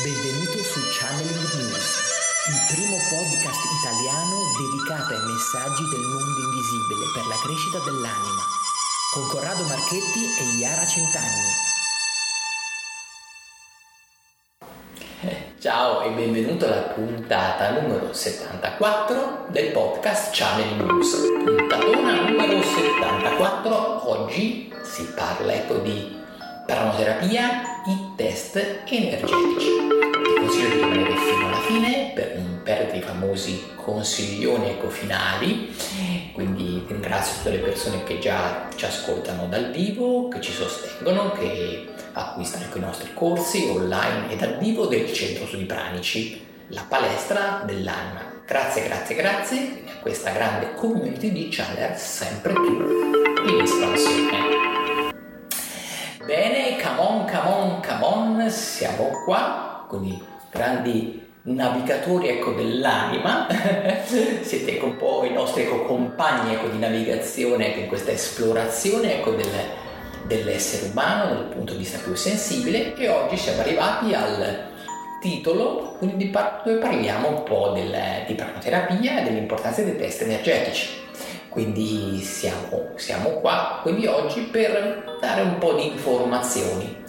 Benvenuto su Channeling News, il primo podcast italiano dedicato ai messaggi del mondo invisibile per la crescita dell'anima, con Corrado Marchetti e Iara Centanni. Ciao e benvenuto alla puntata numero 74 del podcast Channeling News. Puntatona numero 74, oggi si parla ecco di pranoterapia, i test energetici. Ti consiglio di rimanere fino alla fine per non perdere i famosi consiglioni ecco finali. Quindi ringrazio tutte le persone che già ci ascoltano dal vivo, che ci sostengono, che acquistano ecco, i nostri corsi online e dal vivo del Centro Studi Pranici, la palestra dell'anima. Grazie, grazie, grazie a questa grande community di channel sempre più in espansione. On, come on, siamo qua con i grandi navigatori ecco, dell'anima, siete ecco, un po' i nostri ecco, compagni ecco, di navigazione ecco, in questa esplorazione ecco, del, dell'essere umano dal punto di vista più sensibile e oggi siamo arrivati al titolo dove parliamo un po' del, di pranoterapia e dell'importanza dei test energetici. Quindi siamo, siamo qua quindi oggi per dare un po' di informazioni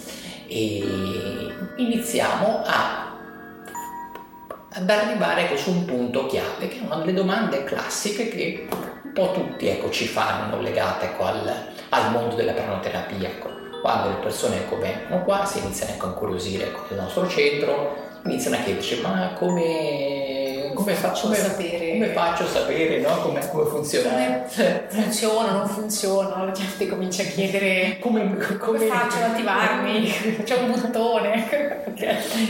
e iniziamo a, ad arrivare su un punto chiave che è una delle domande classiche che un po' tutti ecco, ci fanno legate ecco, al, al, mondo della pranoterapia. Ecco. Quando le persone ecco, vengono qua si iniziano ecco, a incuriosire ecco, del nostro centro, iniziano a chiederci ma come come faccio a sapere? Come faccio a sapere no? come, come funziona? Come funziona, non funziona, la gente comincia a chiedere come, come, come faccio ad attivarmi, c'è un bottone.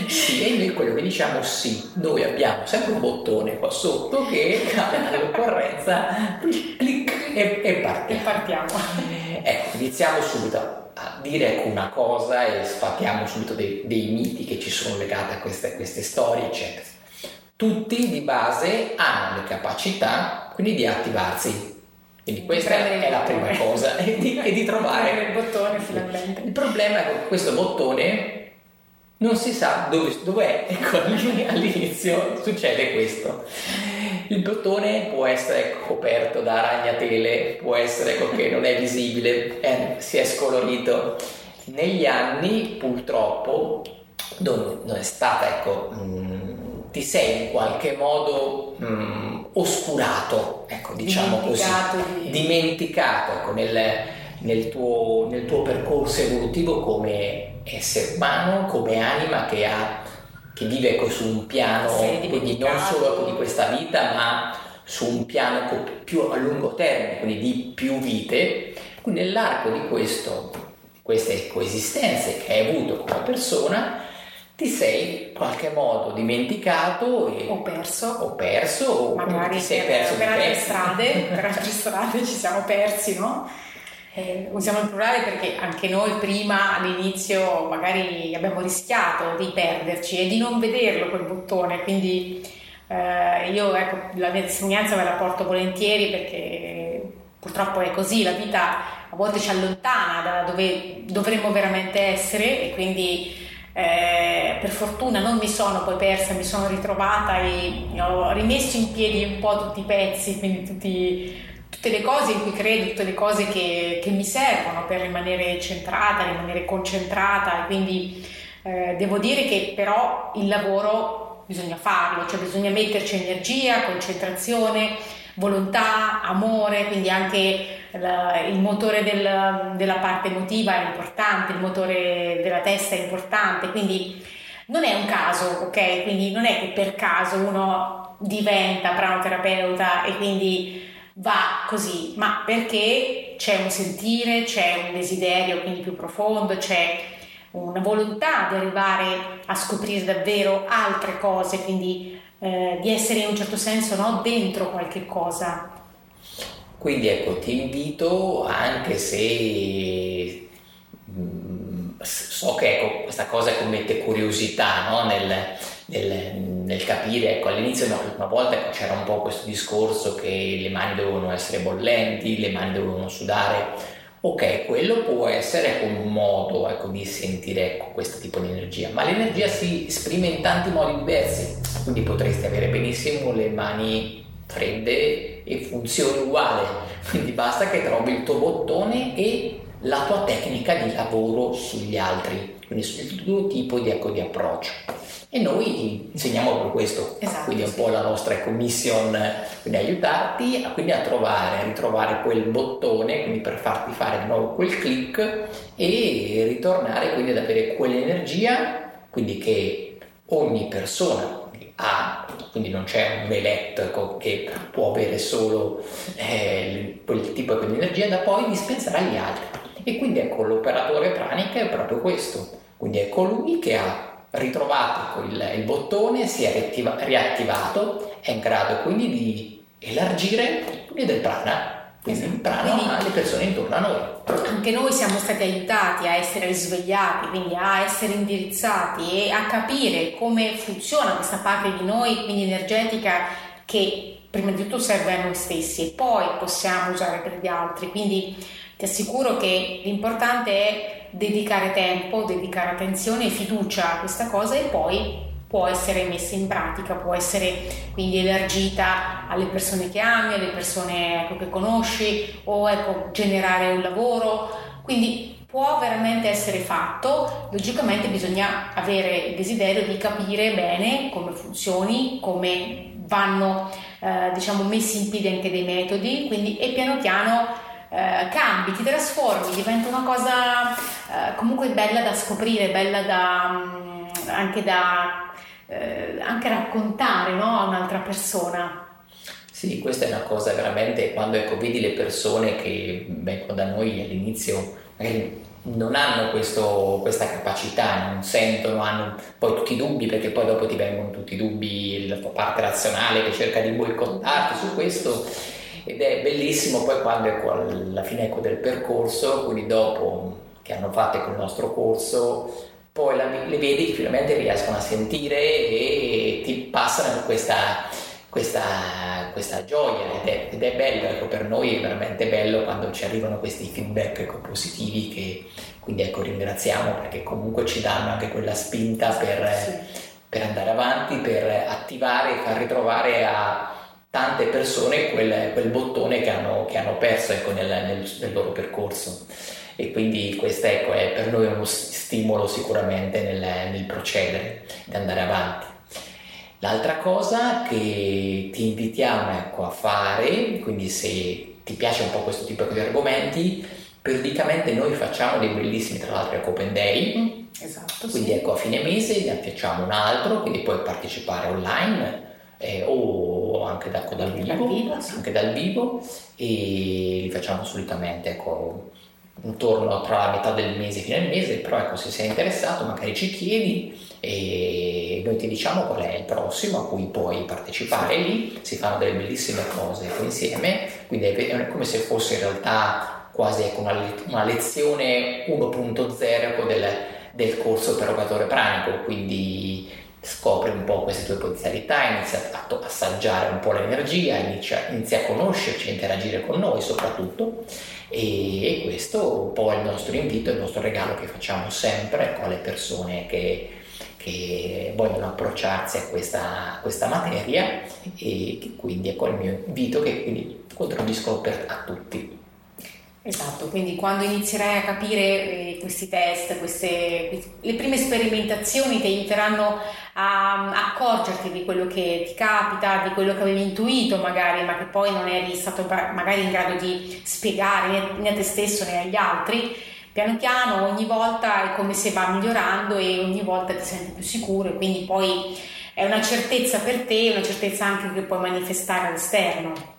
Sì, e noi quello che diciamo sì, noi abbiamo sempre un bottone qua sotto che all'occorrenza clic e, e partiamo. E partiamo. Ecco, iniziamo subito a dire ecco, una cosa e sfatiamo subito dei, dei, miti che ci sono legati a queste, a queste storie, eccetera tutti di base hanno le capacità quindi di attivarsi. Quindi questa è la prima cosa, e di, e di trovare il bottone finalmente. Il problema è che questo bottone non si sa dove, dov'è, ecco all'inizio succede questo. Il bottone può essere coperto da ragnatele, può essere ecco, che non è visibile, è, si è scolorito. Negli anni purtroppo non, è stata ecco, mh, ti sei in qualche modo mm, oscurato, ecco, diciamo dimenticato così, di... dimenticato ecco, nel, nel, tuo, nel, tuo, percorso evolutivo come essere umano, come anima che, ha, che vive ecco, su un piano, quindi non solo ecco, di questa vita, ma su un piano più a lungo termine, quindi di più vite. Quindi nell'arco di questo, queste coesistenze che hai avuto come persona, ti sei in qualche modo dimenticato e, o perso o perso o magari ti sei per, perso per altre strade per altre strade ci siamo persi no? Eh, usiamo il plurale perché anche noi prima all'inizio magari abbiamo rischiato di perderci e di non vederlo quel bottone quindi eh, io ecco la mia testimonianza ve la porto volentieri perché purtroppo è così la vita a volte ci allontana da dove dovremmo veramente essere e quindi eh, per fortuna non mi sono poi persa, mi sono ritrovata e ho rimesso in piedi un po' tutti i pezzi, quindi tutti, tutte le cose in cui credo, tutte le cose che, che mi servono per rimanere centrata, rimanere concentrata. Quindi eh, devo dire che però il lavoro bisogna farlo, cioè bisogna metterci energia, concentrazione, volontà, amore, quindi anche il motore del, della parte emotiva è importante, il motore della testa è importante, quindi non è un caso, ok? Quindi non è che per caso uno diventa pranoterapeuta e quindi va così, ma perché c'è un sentire, c'è un desiderio quindi più profondo, c'è una volontà di arrivare a scoprire davvero altre cose, quindi eh, di essere in un certo senso no, dentro qualche cosa. Quindi ecco, ti invito, anche se mm, so che ecco, questa cosa mette curiosità no? nel, nel, nel, capire, ecco, all'inizio no, una volta ecco, c'era un po' questo discorso che le mani dovevano essere bollenti, le mani dovevano sudare, Ok, quello può essere un modo ecco, di sentire ecco, questo tipo di energia, ma l'energia si esprime in tanti modi diversi, quindi potresti avere benissimo le mani fredde e funzioni uguali, quindi basta che trovi il tuo bottone e la tua tecnica di lavoro sugli altri, quindi sul tuo tipo di, ecco, di approccio. E noi insegniamo proprio questo, esatto, quindi è un po' la nostra commission, quindi aiutarti a, quindi a trovare, a ritrovare quel bottone, quindi per farti fare di nuovo quel click e ritornare quindi ad avere quell'energia, quindi che ogni persona ha, quindi non c'è un veletto ecco, che può avere solo eh, quel tipo di energia da poi dispensare agli altri. E quindi ecco l'operatore pranica è proprio questo, quindi è colui che ha ritrovato il, il bottone, si è riattiva, riattivato, è in grado quindi di elargire del prana quindi il prana alle persone intorno a noi. Anche noi siamo stati aiutati a essere risvegliati, quindi a essere indirizzati e a capire come funziona questa parte di noi, quindi energetica, che prima di tutto serve a noi stessi e poi possiamo usare per gli altri. Quindi ti assicuro che l'importante è dedicare tempo, dedicare attenzione e fiducia a questa cosa e poi può essere messa in pratica, può essere quindi elargita alle persone che ami, alle persone ecco, che conosci o ecco, generare un lavoro. Quindi può veramente essere fatto, logicamente bisogna avere il desiderio di capire bene come funzioni, come vanno eh, diciamo, messi in piedi anche dei metodi, quindi e piano piano eh, cambi, ti trasformi, diventa una cosa comunque bella da scoprire, bella da, mm, anche da eh, anche raccontare no, a un'altra persona. Sì, questa è una cosa veramente quando ecco, vedi le persone che vengono da noi all'inizio magari non hanno questo, questa capacità, non sentono, hanno poi tutti i dubbi perché poi dopo ti vengono tutti i dubbi, la tua parte razionale che cerca di boicottarti su questo ed è bellissimo poi quando ecco, alla fine ecco, del percorso, quindi dopo che hanno fatto ecco, il nostro corso, poi la, le vedi che finalmente riescono a sentire e ti passano questa, questa, questa gioia ed è, ed è, bello, ecco, per noi è veramente bello quando ci arrivano questi feedback ecco, positivi che quindi ecco, ringraziamo perché comunque ci danno anche quella spinta per, sì. per andare avanti, per attivare e far ritrovare a tante persone quel, quel bottone che hanno, che hanno perso ecco, nel, nel, nel, loro percorso e quindi questo ecco, è per noi uno stimolo sicuramente nel, nel procedere, di andare avanti. L'altra cosa che ti invitiamo ecco, a fare, quindi se ti piace un po' questo tipo di argomenti, periodicamente noi facciamo dei bellissimi tra l'altro Open Day, mm, esatto, quindi sì. ecco a fine mese ne facciamo un altro, quindi puoi partecipare online eh, o anche da, ecco, dal, vivo, dal vivo anche dal vivo e li facciamo solitamente ecco, intorno tra la metà del mese fino al mese, però ecco se sei interessato magari ci chiedi e noi ti diciamo qual è il prossimo a cui puoi partecipare lì, si fanno delle bellissime cose insieme, quindi è come se fosse in realtà quasi ecco una, una lezione 1.0 ecco, del, del corso per erogatore pranico, quindi scopri un po' queste tue potenzialità, inizia a assaggiare un po' l'energia, inizia, inizia a conoscerci, a interagire con noi soprattutto e, questo un po' è il nostro invito, il nostro regalo che facciamo sempre con le persone che, che vogliono approcciarsi a questa, questa materia e quindi ecco il mio invito che quindi contribuiscono per, a tutti. Esatto, quindi quando inizierai a capire eh, questi test, queste, le prime sperimentazioni ti aiuteranno a accorgerti di quello che ti capita, di quello che avevi intuito magari, ma che poi non eri stato magari in grado di spiegare né a te stesso né agli altri. Piano piano ogni volta è come se va migliorando e ogni volta ti senti più sicuro e quindi poi è una certezza per te, una certezza anche che puoi manifestare all'esterno.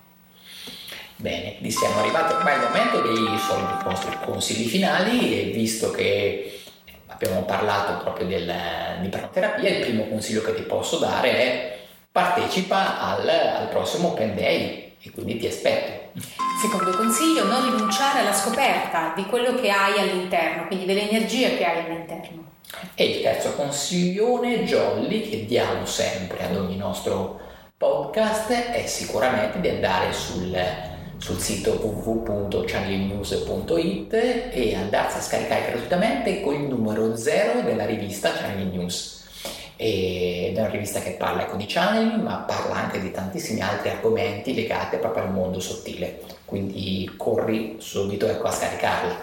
Bene, quindi siamo arrivati ormai al momento dei soliti consigli finali e visto che abbiamo parlato proprio del, di pranoterapia, il primo consiglio che ti posso dare è partecipa al, al prossimo Open Day e quindi ti aspetto. Secondo consiglio, non rinunciare alla scoperta di quello che hai all'interno, quindi delle energie che hai all'interno. E il terzo consiglione jolly che diamo sempre ad ogni nostro podcast è sicuramente di andare sul sul sito www.channelnews.it e andarsi a scaricare gratuitamente con il numero 0 della rivista Channel News. Ed è una rivista che parla ecco, di channel, ma parla anche di tantissimi altri argomenti legati proprio al mondo sottile. Quindi corri subito ecco, a scaricarla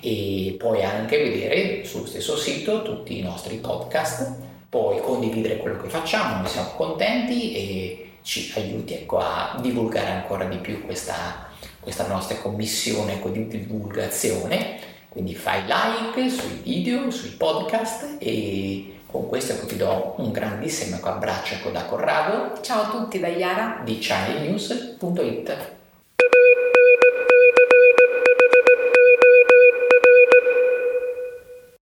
e puoi anche vedere sullo stesso sito tutti i nostri podcast, puoi condividere quello che facciamo, noi siamo contenti e ci aiuti ecco, a divulgare ancora di più questa, questa nostra commissione ecco, di divulgazione. Quindi fai like sui video, sui podcast e con questo ecco, ti do un grandissimo ecco, abbraccio ecco, da Corrado. Ciao a tutti da Iara di channelnews.it.